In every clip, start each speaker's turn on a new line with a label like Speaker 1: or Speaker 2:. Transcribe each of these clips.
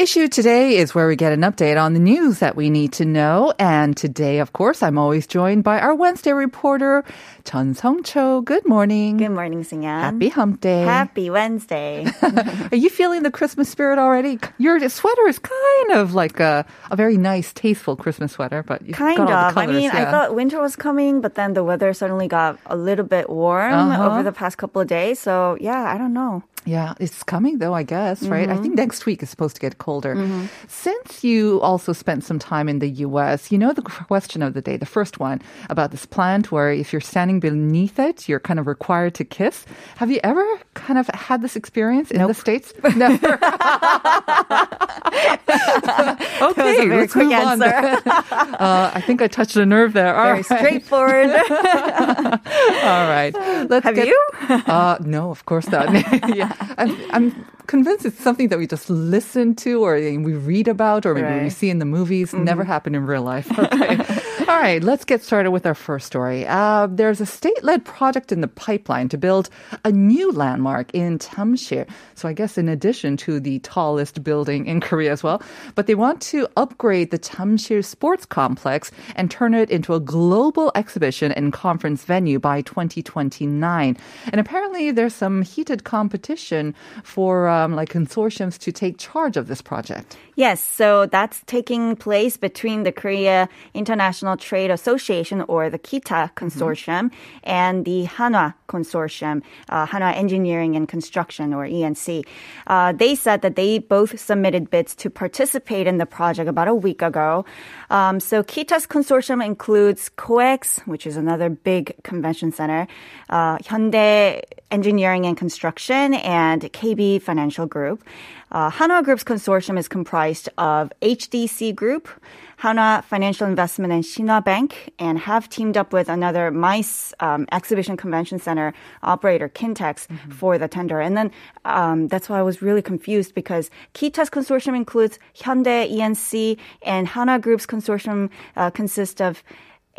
Speaker 1: Issue today is where we get an update on the news that we need to know. And today, of course, I'm always joined by our Wednesday reporter, Chun Song Cho. Good morning.
Speaker 2: Good morning, Singan.
Speaker 1: Happy hump day.
Speaker 2: Happy Wednesday.
Speaker 1: Are you feeling the Christmas spirit already? Your sweater is kind of like a, a very nice, tasteful Christmas sweater, but
Speaker 2: kind of.
Speaker 1: the colors.
Speaker 2: I mean,
Speaker 1: yeah.
Speaker 2: I thought winter was coming, but then the weather suddenly got a little bit warm
Speaker 1: Uh-huh.
Speaker 2: over the past couple of days. So, yeah, I don't know.
Speaker 1: Yeah, it's coming though, I guess, right? I
Speaker 2: Mm-hmm.
Speaker 1: think next week is supposed to get colder. Since you also spent some time in the US, you know the question of the day, the first one about this plant where if you're standing beneath it, you're kind of required to kiss. Have you ever kind of had this experience in the States? Never. okay, let's
Speaker 2: quick
Speaker 1: move on. uh, I think I touched a nerve there. All
Speaker 2: Very
Speaker 1: right.
Speaker 2: straightforward.
Speaker 1: All right. Let's
Speaker 2: Have
Speaker 1: get,
Speaker 2: you?
Speaker 1: Uh, no, of course not. yeah, I'm, I'm convinced it's something that we just listen to or we read about or maybe we
Speaker 2: Right. Mm-hmm.
Speaker 1: see in the movies. Never happened in real life. Okay. All right, let's get started with our first story. Uh, there's a state-led project in the pipeline to build a new landmark in Jamsil. So I guess in addition to the tallest building in Korea as well, but they want to upgrade the Jamsil Sports Complex and turn it into a global exhibition and conference venue by 2029. And apparently there's some heated competition for um, like consortiums to take charge of this project.
Speaker 2: Yes, so that's taking place between the Korea International Trade Association or the KITA consortium and the Hanwha consortium, uh, Hanwha Engineering and Construction or ENC. Uh, they said that they both submitted bids to participate in the project about a week ago. Um, so KITA's consortium includes COEX, which is another big convention center, uh, Hyundai Engineering and Construction, and KB Financial Group. Uh, Hanwha Group's consortium is comprised of HDC Group, Hanwha Financial Investment and Shinhan Bank, and have teamed up with another MICE um, Exhibition Convention Center operator, Kintex, for the tender. And then um, that's why I was really confused because Kita's consortium includes Hyundai, ENC, and Hanwha Group's consortium uh, consists of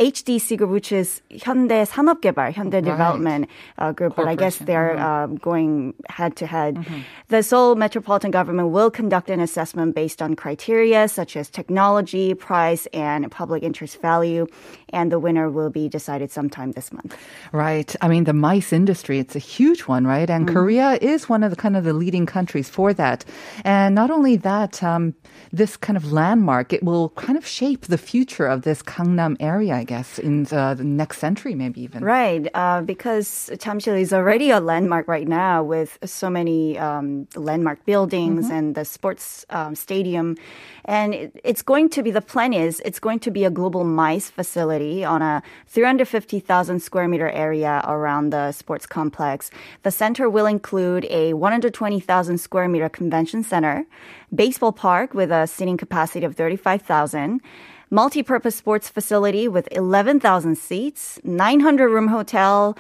Speaker 2: HDC Group, which is Hyundai 산업개발, Hyundai Development uh, Group, but I guess
Speaker 1: Corporation,
Speaker 2: they're uh, going head to head. The Seoul Metropolitan Government will conduct an assessment based on criteria such as technology, price, and public interest value, and the winner will be decided sometime this month.
Speaker 1: Right. I mean, the mice industry, it's a huge one, right? And Korea is one of the kind of the leading countries for that. And not only that, um, this kind of landmark, it will kind of shape the future of this Gangnam area, I guess, in uh, the next century, maybe even.
Speaker 2: Right, uh, because Chamsil is already a landmark right now with so many um, landmark buildings and the sports um, stadium. And it, it's going to be, the plan is, it's going to be a global MICE facility on a 350,000 square meter area around the sports complex. The center will include a 120,000 square meter convention center, baseball park with a seating capacity of 35,000, multi-purpose sports facility with 11,000 seats, 900 room hotel,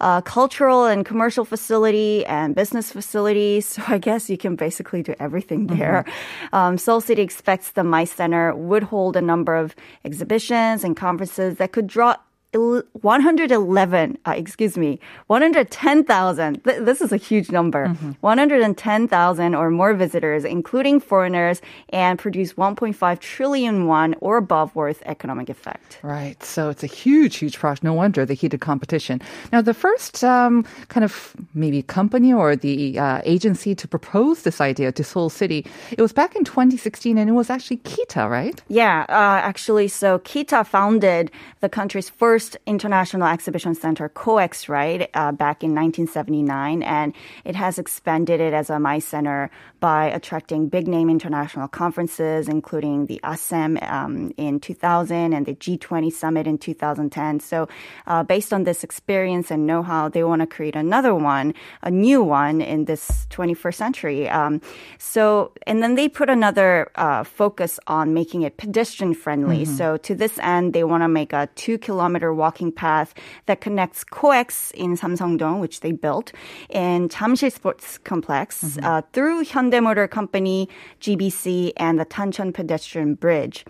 Speaker 2: uh, cultural and commercial facility and business facilities. So I guess you can basically do everything there. Um, Seoul City expects the MICE Center would hold a number of exhibitions and conferences that could draw 111, uh, excuse me, 110,000. Th- this is a huge number. 110,000 or more visitors, including foreigners, and produce 1.5 trillion won or above worth economic effect.
Speaker 1: Right. So it's a huge, huge project. No wonder the heated competition. Now, the first um, kind of maybe company or the uh, agency to propose this idea to Seoul City, it was back in 2016 and it was actually Kita, right?
Speaker 2: Yeah, uh, actually, so Kita founded the country's first first international exhibition center, COEX, right, uh, back in 1979, and it has expanded it as a MICE center by attracting big name international conferences, including the ASEM um, in 2000 and the G20 summit in 2010. So, uh, based on this experience and know how, they want to create another one, a new one in this 21st century. Um, so, and then they put another uh, focus on making it pedestrian friendly. Mm-hmm. So, to this end, they want to make a two kilometer walking path that connects COEX in Samsungdong, which they built, and Jamsil Sports Complex mm-hmm. uh, through Hyundai Motor Company, GBC, and the Tancheon Pedestrian Bridge.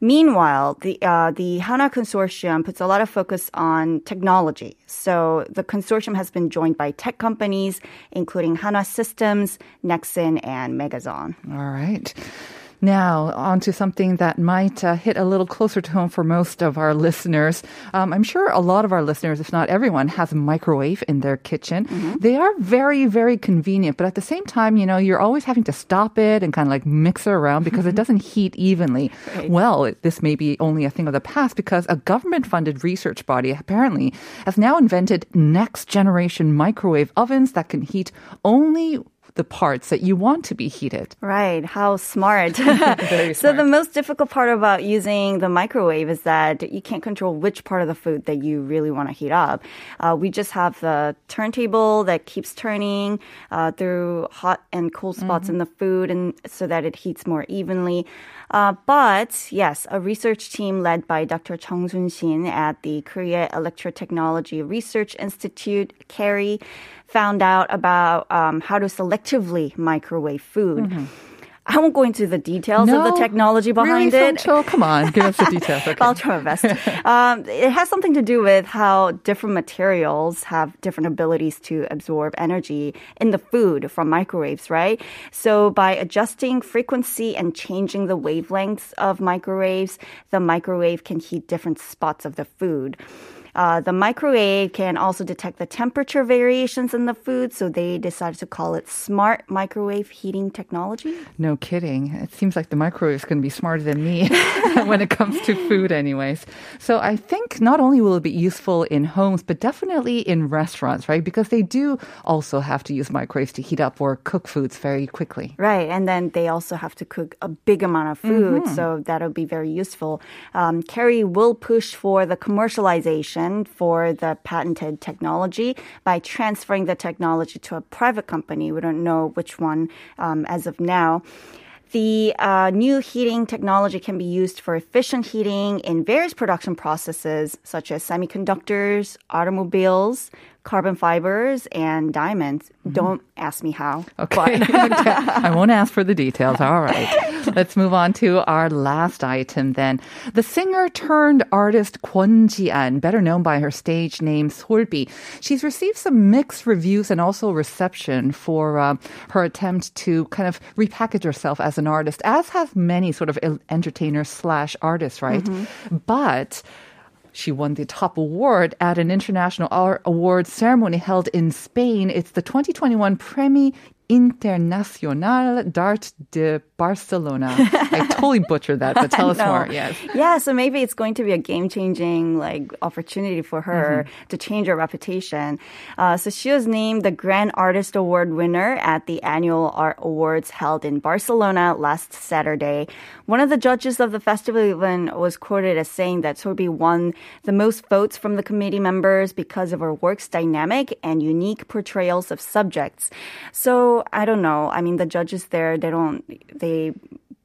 Speaker 2: Meanwhile, the uh, the Hanwha Consortium puts a lot of focus on technology. So the consortium has been joined by tech companies, including HANA Systems, Nexon, and Megazone.
Speaker 1: All right. Now, on to something that might uh, hit a little closer to home for most of our listeners. Um, I'm sure a lot of our listeners, if not everyone, has a microwave in their kitchen. Mm-hmm. They are very, very convenient, but at the same time, you know, you're always having to stop it and kind of like mix it around because it mm-hmm. doesn't heat evenly. Right. Well, this may be only a thing of the past because a government funded research body apparently has now invented next generation microwave ovens that can heat only the parts that you want to be heated.
Speaker 2: Right. How smart. smart. So the most difficult part about using the microwave is that you can't control which part of the food that you really want to heat up. Uh, we just have the turntable that keeps turning uh, through hot and cold spots mm-hmm. in the food, and so that it heats more evenly. Uh, but yes, a research team led by Dr. Chung Sun Shin at the Korea Electrotechnology Research Institute, KERI, found out about um, how to selectively microwave food. Mm-hmm. I won't go into the details no, of the technology behind
Speaker 1: really, it. Sure, come on, give us the details. Okay.
Speaker 2: I'll try my best. um, it has something to do with how different materials have different abilities to absorb energy in the food from microwaves, right? So by adjusting frequency and changing the wavelengths of microwaves, the microwave can heat different spots of the food. Uh, the microwave can also detect the temperature variations in the food, so they decided to call it smart microwave heating technology.
Speaker 1: No kidding. It seems like the microwave is going to be smarter than me when it comes to food, anyways. So I think not only will it be useful in homes, but definitely in restaurants, right? Because they do also have to use microwaves to heat up or cook foods very quickly.
Speaker 2: Right, and then they also have to cook a big amount of food, mm-hmm. so that'll be very useful. Um, KERI will push for the commercialization for the patented technology by transferring the technology to a private company. We don't know which one um, as of now. The uh, new heating technology can be used for efficient heating in various production processes, such as semiconductors, automobiles, carbon fibers and diamonds. Mm-hmm. Don't ask me how.
Speaker 1: Okay. I won't ask for the details. All right. Let's move on to our last item then. The singer turned artist Kwon Ji-an, better known by her stage name Solbi. She's received some mixed reviews and also reception for uh, her attempt to kind of repackage herself as an artist, as have many sort of entertainers slash artists, right? Mm-hmm. But she won the top award at an international award ceremony held in Spain. It's the 2021 Premi Internacional d'Art de Barcelona. I totally butchered that, but tell us more. Yes.
Speaker 2: Yeah, so maybe it's going to be a game changing like opportunity for her mm-hmm. to change her reputation. Uh, so she was named the Grand Artist Award winner at the annual art awards held in Barcelona last Saturday. One of the judges of the festival even was quoted as saying that Solbi won the most votes from the committee members because of her work's dynamic and unique portrayals of subjects. So I don't know. I mean, the judges there, they don't, they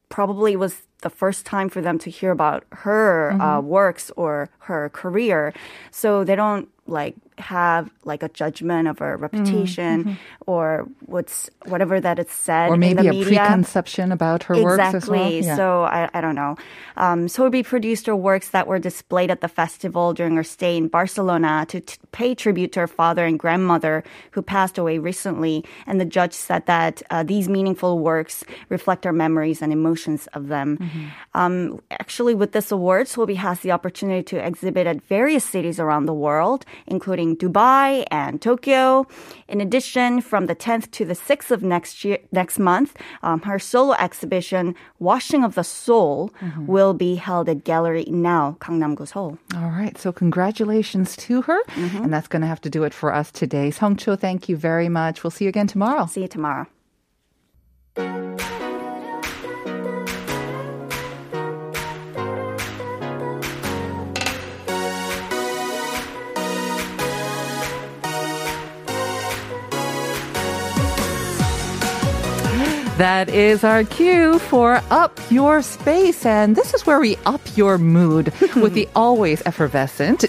Speaker 2: probably was the first time for them to hear about her uh, mm-hmm. uh, works or her career. So they don't like have like a judgment of her reputation mm-hmm. or what's whatever that it's said
Speaker 1: or maybe
Speaker 2: a
Speaker 1: media. preconception about her
Speaker 2: exactly.
Speaker 1: works as well.
Speaker 2: Yeah. So I, I don't know. Um, produced her works that were displayed at the festival during her stay in Barcelona to t- pay tribute to her father and grandmother who passed away recently. And the judge said that uh, these meaningful works reflect our memories and emotions of them. Mm-hmm. Um, actually, with this award, Solbi has the opportunity to exhibit at various cities around the world, including Dubai and Tokyo. In addition, from the 10th to the 6th of next year, next month, um, her solo exhibition, Washing of the Soul, will be held at Gallery Now, Gangnam-gu, Seoul.
Speaker 1: All right. So congratulations to her. And that's going to have to do it for us today. Song Cho, thank you very much. We'll see you again tomorrow.
Speaker 2: See you tomorrow.
Speaker 1: That is our cue for Up Your Space. And this is where we up your mood with the always effervescent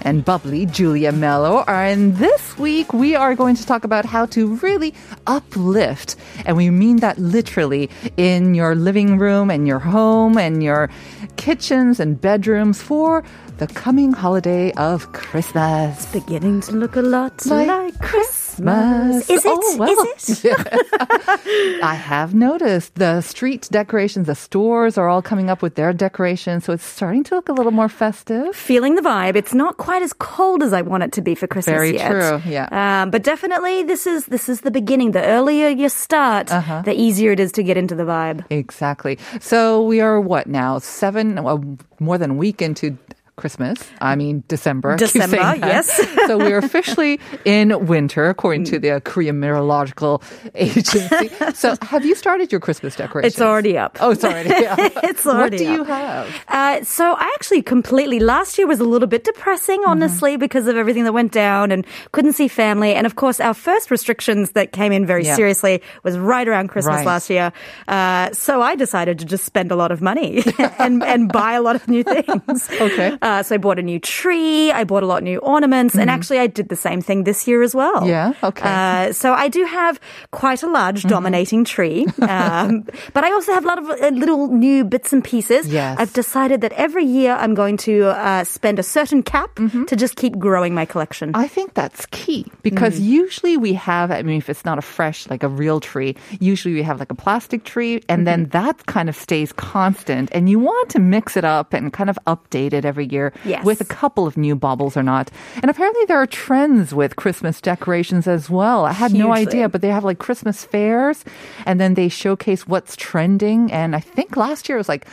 Speaker 1: and bubbly Julia Mello. And this week we are going to talk about how to really uplift. And we mean that literally in your living room and your home and your kitchens and bedrooms for the coming holiday of Christmas.
Speaker 2: Beginning to look a lot like, Christmas.
Speaker 1: Christmas.
Speaker 2: Is it?
Speaker 1: Oh, well.
Speaker 2: Is it?
Speaker 1: I have noticed the street decorations, the stores are all coming up with their decorations, so it's starting to look a little more festive.
Speaker 3: feeling the vibe. It's not quite as cold as I want it to be for Christmas
Speaker 1: Very
Speaker 3: yet.
Speaker 1: true, yeah.
Speaker 3: Um, but definitely, this is this is the beginning. The earlier you start,
Speaker 1: Uh-huh.
Speaker 3: the easier it is to get into the vibe.
Speaker 1: Exactly. So we are what now? Seven, well, more than a week into Christmas. I mean, December.
Speaker 3: December, yes.
Speaker 1: so we are officially in winter, according to the Korean Meteorological Agency. so have you started your Christmas decorations?
Speaker 3: It's already up.
Speaker 1: Oh, it's already up.
Speaker 3: It's already What
Speaker 1: do you have?
Speaker 3: Uh, so I actually completely last year was a little bit depressing,
Speaker 1: Mm-hmm.
Speaker 3: honestly, because of everything that went down and couldn't see family. And of course, our first restrictions that came in very
Speaker 1: Yeah.
Speaker 3: seriously was right around Christmas
Speaker 1: Right.
Speaker 3: last year. Uh, so I decided to just spend a lot of money and and buy a lot of new things.
Speaker 1: Okay.
Speaker 3: Uh, so I bought a new tree. I bought a lot of new ornaments, and actually I did the same thing this year as well.
Speaker 1: Mm-hmm. Yeah, okay. Mm-hmm.
Speaker 3: Uh, so I do have quite a large dominating tree, um, but I also have a lot of uh, little new bits and pieces.
Speaker 1: Yes.
Speaker 3: I've decided that every year I'm going to uh, spend a certain cap
Speaker 1: Mm-hmm.
Speaker 3: to just keep growing my collection.
Speaker 1: I think that's key because usually we have, I mean, if it's not a fresh, like a real tree, usually we have like a plastic tree and then that kind of stays constant. And you want to mix it up and kind of update it every year
Speaker 3: Yes.
Speaker 1: with a couple of new baubles or not. And apparently there are trends with Christmas decorations as well. I had no idea, but they have like Christmas fairs and then they showcase what's trending. And I think last year was like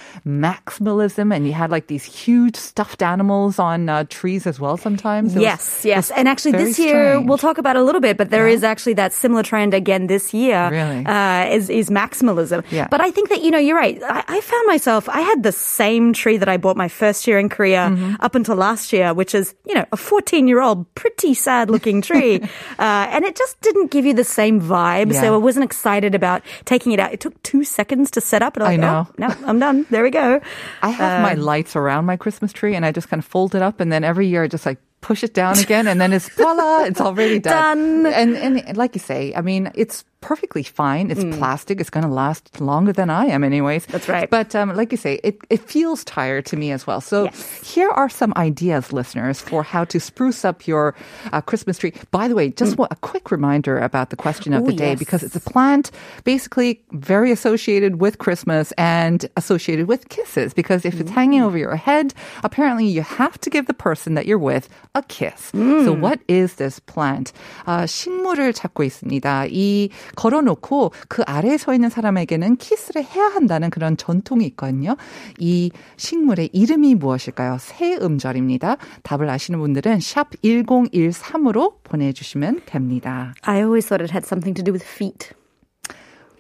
Speaker 1: maximalism and you had like these huge stuffed animals on uh, trees as well sometimes. It was-
Speaker 3: Yes, yes. And actually, this year,
Speaker 1: strange.
Speaker 3: we'll talk about it a little bit, but there is actually that similar trend again this year.
Speaker 1: Really?
Speaker 3: Uh, is, is maximalism.
Speaker 1: Yeah.
Speaker 3: But I think that, you know, you're right. I, I found myself, I had the same tree that I bought my first year in Korea
Speaker 1: Mm-hmm.
Speaker 3: up until last year, which is, you know, a 14 year old, pretty sad looking tree. uh, and it just didn't give you the same vibe.
Speaker 1: Yeah.
Speaker 3: So I wasn't excited about taking it out. It took two seconds to set up. And I,
Speaker 1: I
Speaker 3: like,
Speaker 1: know.
Speaker 3: Oh, no, I'm done. There we go.
Speaker 1: I have my lights around my Christmas tree and I just kind of fold it up and then every year I just like push it down again and then it's voila, it's already done.
Speaker 3: Done.
Speaker 1: And and like you say, I mean, it's perfectly fine. It's plastic. It's going to last longer than I am anyways.
Speaker 3: That's right.
Speaker 1: But um, like you say, it, it feels tired to me as well. So
Speaker 3: Yes.
Speaker 1: here are some ideas, listeners, for how to spruce up your uh, Christmas tree. By the way, just wa- a quick reminder about the question of
Speaker 3: Ooh,
Speaker 1: the day
Speaker 3: yes.
Speaker 1: because it's a plant basically very associated with Christmas and associated with kisses because if it's hanging over your head, apparently you have to give the person that you're with a kiss. So what is this plant? 아, 식물을 찾고 있습니다. 이 걸어놓고 그 아래에 서 있는 사람에게는 키스를 해야 한다는 그런 전통이 있거든요. 이 식물의 이름이 무엇일까요? 새 음절입니다. 답을 아시는 분들은 샵 1013으로 보내주시면 됩니다.
Speaker 3: I always thought it had something to do with feet.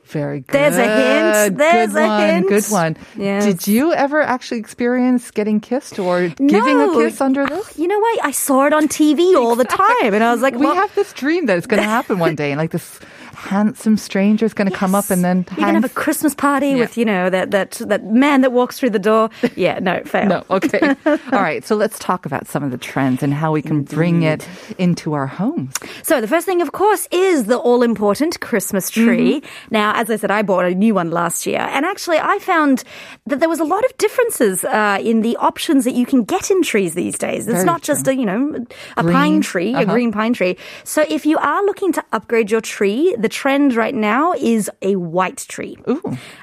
Speaker 1: Very good.
Speaker 3: There's a hint. There's
Speaker 1: good
Speaker 3: a
Speaker 1: one.
Speaker 3: hint.
Speaker 1: Good one.
Speaker 3: Yes.
Speaker 1: Did you ever actually experience getting kissed or giving a
Speaker 3: No.
Speaker 1: kiss under this?
Speaker 3: You know what? I saw it on TV all the time, and I was like,
Speaker 1: We
Speaker 3: well,
Speaker 1: have this dream that it's going to happen one day, and like this handsome stranger is going to come up and then
Speaker 3: You're gonna have a Christmas party
Speaker 1: Yeah.
Speaker 3: with, you know, that that that man that walks through the door. Yeah, no, fail.
Speaker 1: No, okay. All right, so let's talk about some of the trends and how we can bring it into our homes.
Speaker 3: So the first thing, of course, is the all important Christmas tree. Now, as I said, I bought a new one last year, and actually, I found that there was a lot of differences uh, in the options that you can get in trees these days. It's
Speaker 1: Very
Speaker 3: not just a you know a
Speaker 1: Green.
Speaker 3: pine tree, a
Speaker 1: Uh-huh.
Speaker 3: green pine tree. So if you are looking to upgrade your tree, the trend right now is a white tree,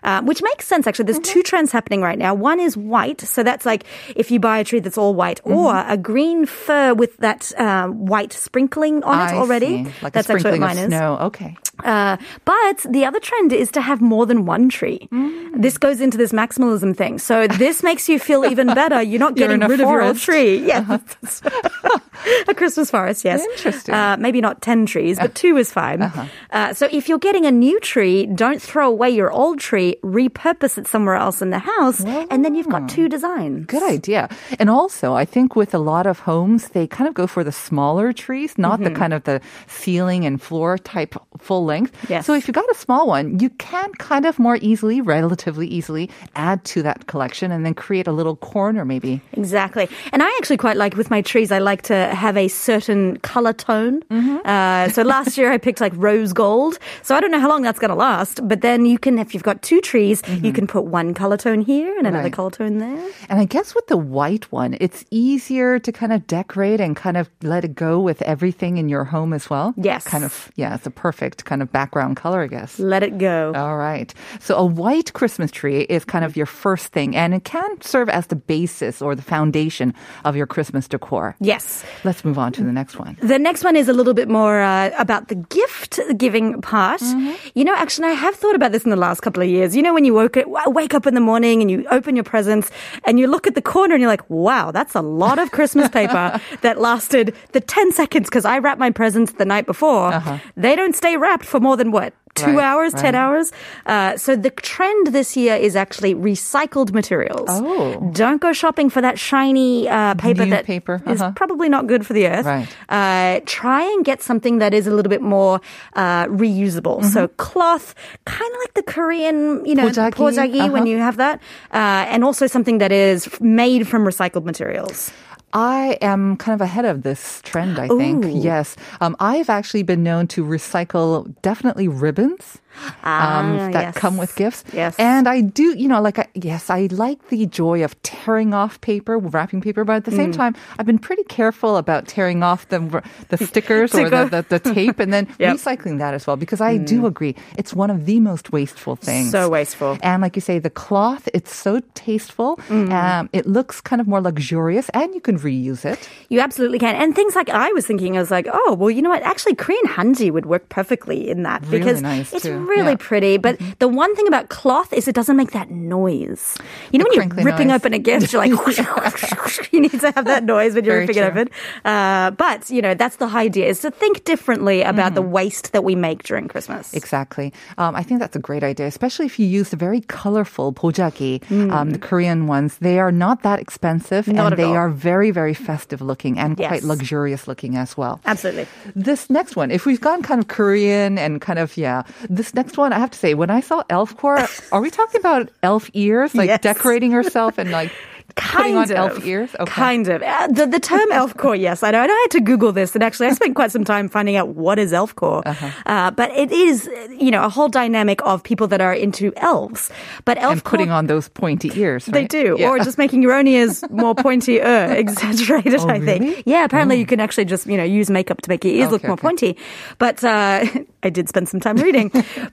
Speaker 3: Uh, which makes sense actually. There's two trends happening right now. One is white, so that's like if you buy a tree that's all white, or a green fir with that uh, white sprinkling on it already.
Speaker 1: see. Like
Speaker 3: that's
Speaker 1: a
Speaker 3: actually what mine
Speaker 1: of
Speaker 3: is.
Speaker 1: snow. Okay.
Speaker 3: Uh, but the other trend is to have more than one tree.
Speaker 1: Mm.
Speaker 3: This goes into this maximalism thing. So this makes you feel even better. You're not
Speaker 1: You're
Speaker 3: getting rid of your old
Speaker 1: forest.
Speaker 3: tree. Yeah. a Christmas forest, yes.
Speaker 1: Interesting. Uh-huh.
Speaker 3: Uh, maybe not 10 trees, but two is fine. uh so if you're getting a new tree, don't throw away your old tree, repurpose it somewhere else in the house, and then you've got two designs.
Speaker 1: Good idea. And also, I think with a lot of homes, they kind of go for the smaller trees, not the kind of the ceiling and floor type full length.
Speaker 3: Yes.
Speaker 1: So if you got a small one, you can kind of more easily, relatively easily, add to that collection and then create a little corner maybe.
Speaker 3: Exactly. And I actually quite like with my trees, I like to have a certain color tone. Uh, so last year I picked like rose gold. So I don't know how long that's going to last, but then you can, if you've got two trees, you can put one color tone here and another
Speaker 1: Right.
Speaker 3: color tone there.
Speaker 1: And I guess with the white one, it's easier to kind of decorate and kind of let it go with everything in your home as well.
Speaker 3: Yes.
Speaker 1: Kind of, yeah, it's a perfect kind of background color, I guess.
Speaker 3: Let it go.
Speaker 1: All right. So a white Christmas tree is kind of your first thing, and it can serve as the basis or the foundation of your Christmas decor.
Speaker 3: Yes.
Speaker 1: Let's move on to the next one.
Speaker 3: The next one is a little bit more uh, about the gift giving part. Mm-hmm. You know, actually, I have thought about this in the last couple of years. You know, when you woke wake up in the morning and you open your presents and you look at the corner and you're like, wow, that's a lot of Christmas paper that lasted the 10 seconds because I wrapped my presents the night before. Uh-huh. They don't stay wrapped for more than what? Two
Speaker 1: Right,
Speaker 3: hours, 10 hours. Uh, so the trend this year is actually recycled materials.
Speaker 1: Oh.
Speaker 3: Don't go shopping for that shiny uh, paper
Speaker 1: New
Speaker 3: that
Speaker 1: paper,
Speaker 3: is
Speaker 1: uh-huh.
Speaker 3: probably not good for the earth.
Speaker 1: Right.
Speaker 3: Uh, try and get something that is a little bit more uh, reusable. So cloth, kind of like the Korean, you know,
Speaker 1: Pojagi,
Speaker 3: pojagi when
Speaker 1: uh-huh.
Speaker 3: you have that, uh, and also something that is made from recycled materials.
Speaker 1: I am kind of ahead of this trend, I think.
Speaker 3: Ooh.
Speaker 1: Yes. Um, I've actually been known to recycle definitely ribbons. Um,
Speaker 3: Ah,
Speaker 1: that
Speaker 3: yes.
Speaker 1: come with gifts.
Speaker 3: Yes.
Speaker 1: And I do, you know, like, I, yes, I like the joy of tearing off paper, wrapping paper, but at the
Speaker 3: Mm.
Speaker 1: same time, I've been pretty careful about tearing off the, the stickers or the, the, the tape and then
Speaker 3: Yep. Mm.
Speaker 1: recycling that as well, because I do agree. It's one of the most wasteful things.
Speaker 3: So wasteful.
Speaker 1: And like you say, the cloth, it's so tasteful.
Speaker 3: Mm.
Speaker 1: Um, it looks kind of more luxurious and you can reuse it.
Speaker 3: You absolutely can. And things like I was thinking, I was like, oh, well, you know what? Actually, Korean hanji would work perfectly in that
Speaker 1: Really
Speaker 3: because
Speaker 1: nice,
Speaker 3: it's
Speaker 1: too.
Speaker 3: Really
Speaker 1: Yeah.
Speaker 3: pretty. But the one thing about cloth is it doesn't make that noise. You know,
Speaker 1: The
Speaker 3: when you're ripping
Speaker 1: noise.
Speaker 3: open a gift, you're like, you need to have that noise when you're
Speaker 1: Very
Speaker 3: ripping it open. Uh, but, you know, that's the idea is to think differently about the
Speaker 1: Mm-hmm.
Speaker 3: waste that we make during Christmas.
Speaker 1: Exactly. Um, I think that's a great idea, especially if you use the very colorful pojagi, um, the Korean ones. They are not that expensive
Speaker 3: Mm. Not
Speaker 1: and they
Speaker 3: all.
Speaker 1: are very, very festive looking and
Speaker 3: Yes.
Speaker 1: quite luxurious looking as well.
Speaker 3: Absolutely.
Speaker 1: This next one, if we've gone kind of Korean and kind of, yeah, this next one, I have to say, when I saw elf core, are we talking about elf ears? Like
Speaker 3: Yes.
Speaker 1: decorating herself and like
Speaker 3: Kind
Speaker 1: elf
Speaker 3: of.
Speaker 1: ears? Okay.
Speaker 3: Kind of. Uh, the, the term elf core, yes, I know. And I had to Google this, and actually, I spent quite some time finding out what is elf core.
Speaker 1: Uh-huh.
Speaker 3: uh but it is, you know, a whole dynamic of people that are into elves. But elf
Speaker 1: and putting on those pointy ears.
Speaker 3: They do,
Speaker 1: Yeah.
Speaker 3: or just making your own ears more pointy, uh, exaggerated.
Speaker 1: Oh,
Speaker 3: I think.
Speaker 1: really?
Speaker 3: Yeah, apparently you can actually just you know use makeup to make your ears look more
Speaker 1: okay.
Speaker 3: pointy. But uh, I did spend some time reading.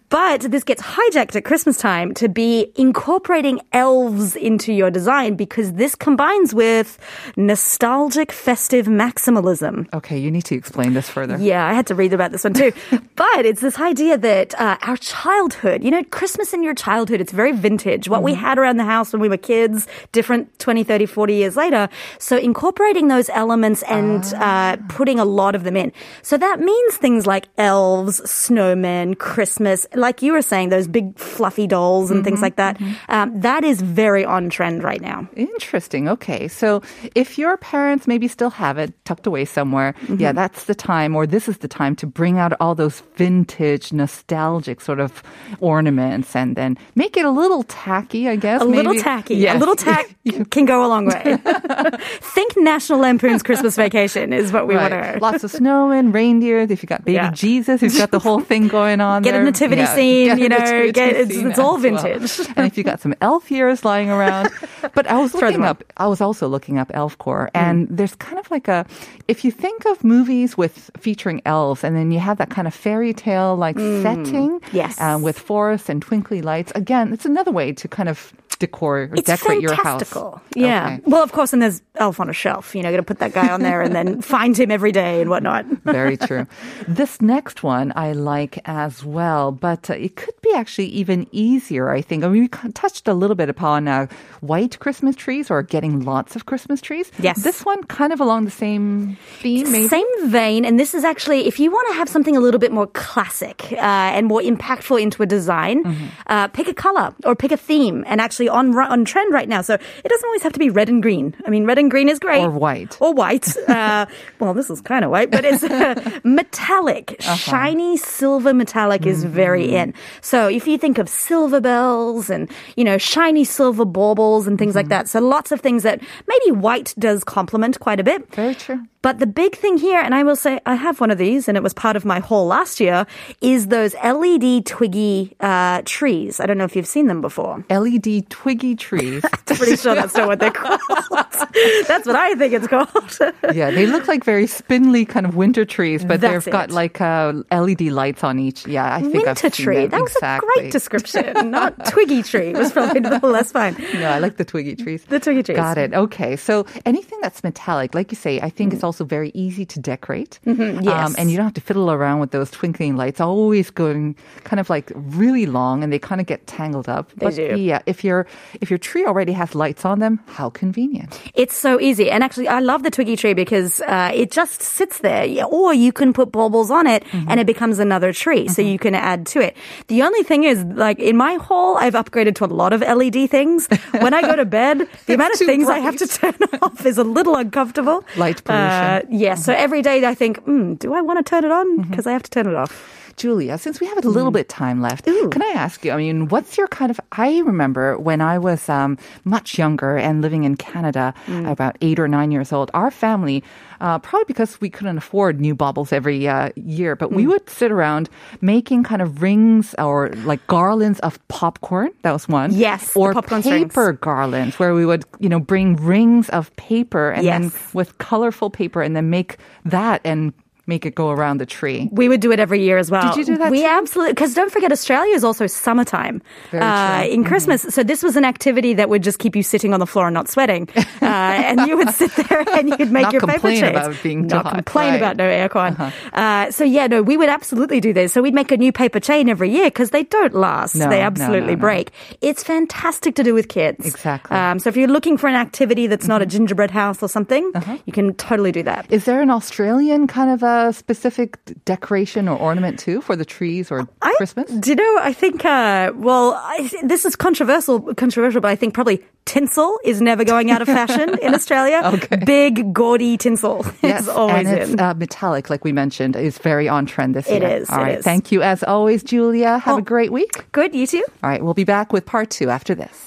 Speaker 3: but this gets hijacked at Christmas time to be incorporating elves into your design because this combines with nostalgic festive maximalism.
Speaker 1: Okay, you need to explain this further.
Speaker 3: Yeah, I had to read about this one too. but it's this idea that uh, our childhood, you know, Christmas in your childhood, it's very vintage. What we
Speaker 1: Mm-hmm.
Speaker 3: had around the house when we were kids, different 20, 30, 40 years later. So incorporating those elements and
Speaker 1: Ah.
Speaker 3: uh, putting a lot of them in. So that means things like elves, snowmen, Christmas, like you were saying, those big fluffy dolls and
Speaker 1: Mm-hmm,
Speaker 3: things like that. Um, that is very on trend right now.
Speaker 1: Interesting. Okay. So if your parents maybe still have it tucked away somewhere,
Speaker 3: Mm-hmm.
Speaker 1: yeah, that's the time or this is the time to bring out all those vintage, nostalgic sort of ornaments and then make it a little tacky, I guess.
Speaker 3: A little tacky.
Speaker 1: Yes.
Speaker 3: A little tack can go a long way. Think National Lampoon's Christmas Vacation is what we
Speaker 1: Right.
Speaker 3: want to.
Speaker 1: Lots of snow and reindeer. If you got baby
Speaker 3: Yeah.
Speaker 1: Jesus, who's got the whole thing going on.
Speaker 3: Get a nativity
Speaker 1: Yeah,
Speaker 3: scene,
Speaker 1: get
Speaker 3: you know, get- it's- it's all
Speaker 1: as well.
Speaker 3: vintage.
Speaker 1: and if you got some elf ears lying around, but I was
Speaker 3: Throw
Speaker 1: looking
Speaker 3: them
Speaker 1: up. I was also looking up Elfcore,
Speaker 3: Mm.
Speaker 1: and there's kind of like a. If you think of movies with featuring elves, and then you have that kind of fairy tale like setting.
Speaker 3: yes.
Speaker 1: uh, with forests and twinkly lights. Again, it's another way to kind of decor or
Speaker 3: It's
Speaker 1: decorate your house.
Speaker 3: Yeah.
Speaker 1: Okay.
Speaker 3: Well, of course, and there's Elf on a Shelf. You know, got to put that guy on there and then find him every day and whatnot.
Speaker 1: Very true. This next one I like as well, but uh, it could be actually even easier, I think. I mean, we touched a little bit upon uh, white Christmas trees or getting lots of Christmas trees.
Speaker 3: Yes.
Speaker 1: This one kind of along the same theme, maybe.
Speaker 3: Same vein, and this is actually if you want to have something a little bit more classic uh, and more impactful into a design,
Speaker 1: Mm-hmm.
Speaker 3: uh, pick a color or pick a theme. And actually on on trend right now, so it doesn't always have to be red and green. I mean, red and green is great,
Speaker 1: Or white.
Speaker 3: or white. Uh, well, this is kind of white, but it's metallic,
Speaker 1: Uh-huh.
Speaker 3: shiny silver metallic is very
Speaker 1: Mm-hmm.
Speaker 3: in. So if you think of silver bells and you know shiny silver baubles and things like
Speaker 1: Mm-hmm.
Speaker 3: that, so lots of things that maybe white does complement quite a bit.
Speaker 1: Very true.
Speaker 3: But the big thing here, and I will say I have one of these, and it was part of my haul last year, is those LED twiggy uh, trees. I don't know if you've seen them before.
Speaker 1: LED twiggy trees.
Speaker 3: Pretty sure that's not what they're called. that's what I think it's called.
Speaker 1: yeah, they look like very spindly kind of winter trees, but
Speaker 3: That's
Speaker 1: they've got like uh, LED lights on each. Yeah, I think I've
Speaker 3: Winter
Speaker 1: seen
Speaker 3: tree.
Speaker 1: them.
Speaker 3: That was
Speaker 1: exactly.
Speaker 3: a great description. Not twiggy tree It was probably the less fine.
Speaker 1: No, I like the twiggy trees.
Speaker 3: The twiggy trees.
Speaker 1: Got it. Okay. So anything that's metallic, like you say, I think it's also very easy to decorate.
Speaker 3: Mm-hmm. yes.
Speaker 1: and you don't have to fiddle around with those twinkling lights, always going kind of like really long and they kind of get tangled up.
Speaker 3: They
Speaker 1: but
Speaker 3: do.
Speaker 1: yeah, if your if your tree already has lights on them, how convenient.
Speaker 3: It's so easy. And actually, I love the twiggy tree because uh, it just sits there. Or you can put baubles on it
Speaker 1: Mm-hmm.
Speaker 3: and it becomes another tree. So you can add to it. The only thing is, like in my hall, I've upgraded to a lot of LED things. When I go to bed, the amount of things I have to turn off is a little uncomfortable.
Speaker 1: Light pollution.
Speaker 3: Uh, yeah. So every day I think, mm, do I want to turn it on?
Speaker 1: Mm-hmm.
Speaker 3: Because I have to turn it off.
Speaker 1: Julia, since we have a little bit time left,
Speaker 3: Mm. Ooh.
Speaker 1: can I ask you? I mean, what's your kind of? I remember when I was um, much younger and living in Canada,
Speaker 3: Mm.
Speaker 1: about eight or nine years old. Our family, uh, probably because we couldn't afford new baubles every uh, year, but
Speaker 3: Mm.
Speaker 1: we would sit around making kind of rings or like garlands of popcorn. That was one.
Speaker 3: Yes,
Speaker 1: or
Speaker 3: popcorn strings.
Speaker 1: paper garlands, where we would you know bring rings of paper and then with colorful paper, and then make that and make it go around the tree.
Speaker 3: We would do it every year as well.
Speaker 1: Did you do that
Speaker 3: We
Speaker 1: too?
Speaker 3: absolutely because don't forget Australia is also summertime
Speaker 1: Very
Speaker 3: uh,
Speaker 1: true. Mm-hmm.
Speaker 3: in Christmas. So this was an activity that would just keep you sitting on the floor and not sweating, uh, and you would sit there and you'd make
Speaker 1: Not
Speaker 3: your paper
Speaker 1: complain about being
Speaker 3: not
Speaker 1: hot,
Speaker 3: complain
Speaker 1: right. Uh-huh.
Speaker 3: about no aircon. uh so yeah, no, we would absolutely do this. So we'd make a new paper chain every year because they don't last.
Speaker 1: No,
Speaker 3: they absolutely
Speaker 1: no, no.
Speaker 3: break. It's fantastic to do with kids.
Speaker 1: Exactly. Mm-hmm.
Speaker 3: Um, so if you're looking for an activity that's not a gingerbread house or something,
Speaker 1: Uh-huh.
Speaker 3: you can totally do that.
Speaker 1: Is there an Australian kind of a specific decoration or ornament too for the trees or
Speaker 3: I,
Speaker 1: Christmas?
Speaker 3: Do you know? I think. Uh, well, I, this is controversial. Controversial, but I think probably tinsel is never going out of fashion in Australia.
Speaker 1: Okay.
Speaker 3: Big, gaudy tinsel is always
Speaker 1: and it's
Speaker 3: in.
Speaker 1: uh, metallic, like we mentioned, is very on trend this
Speaker 3: It
Speaker 1: year.
Speaker 3: is,
Speaker 1: All
Speaker 3: it
Speaker 1: right.
Speaker 3: is.
Speaker 1: Thank you as always, Julia. Have a
Speaker 3: Oh.
Speaker 1: great week.
Speaker 3: Good. You too.
Speaker 1: All right. We'll be back with part two after this.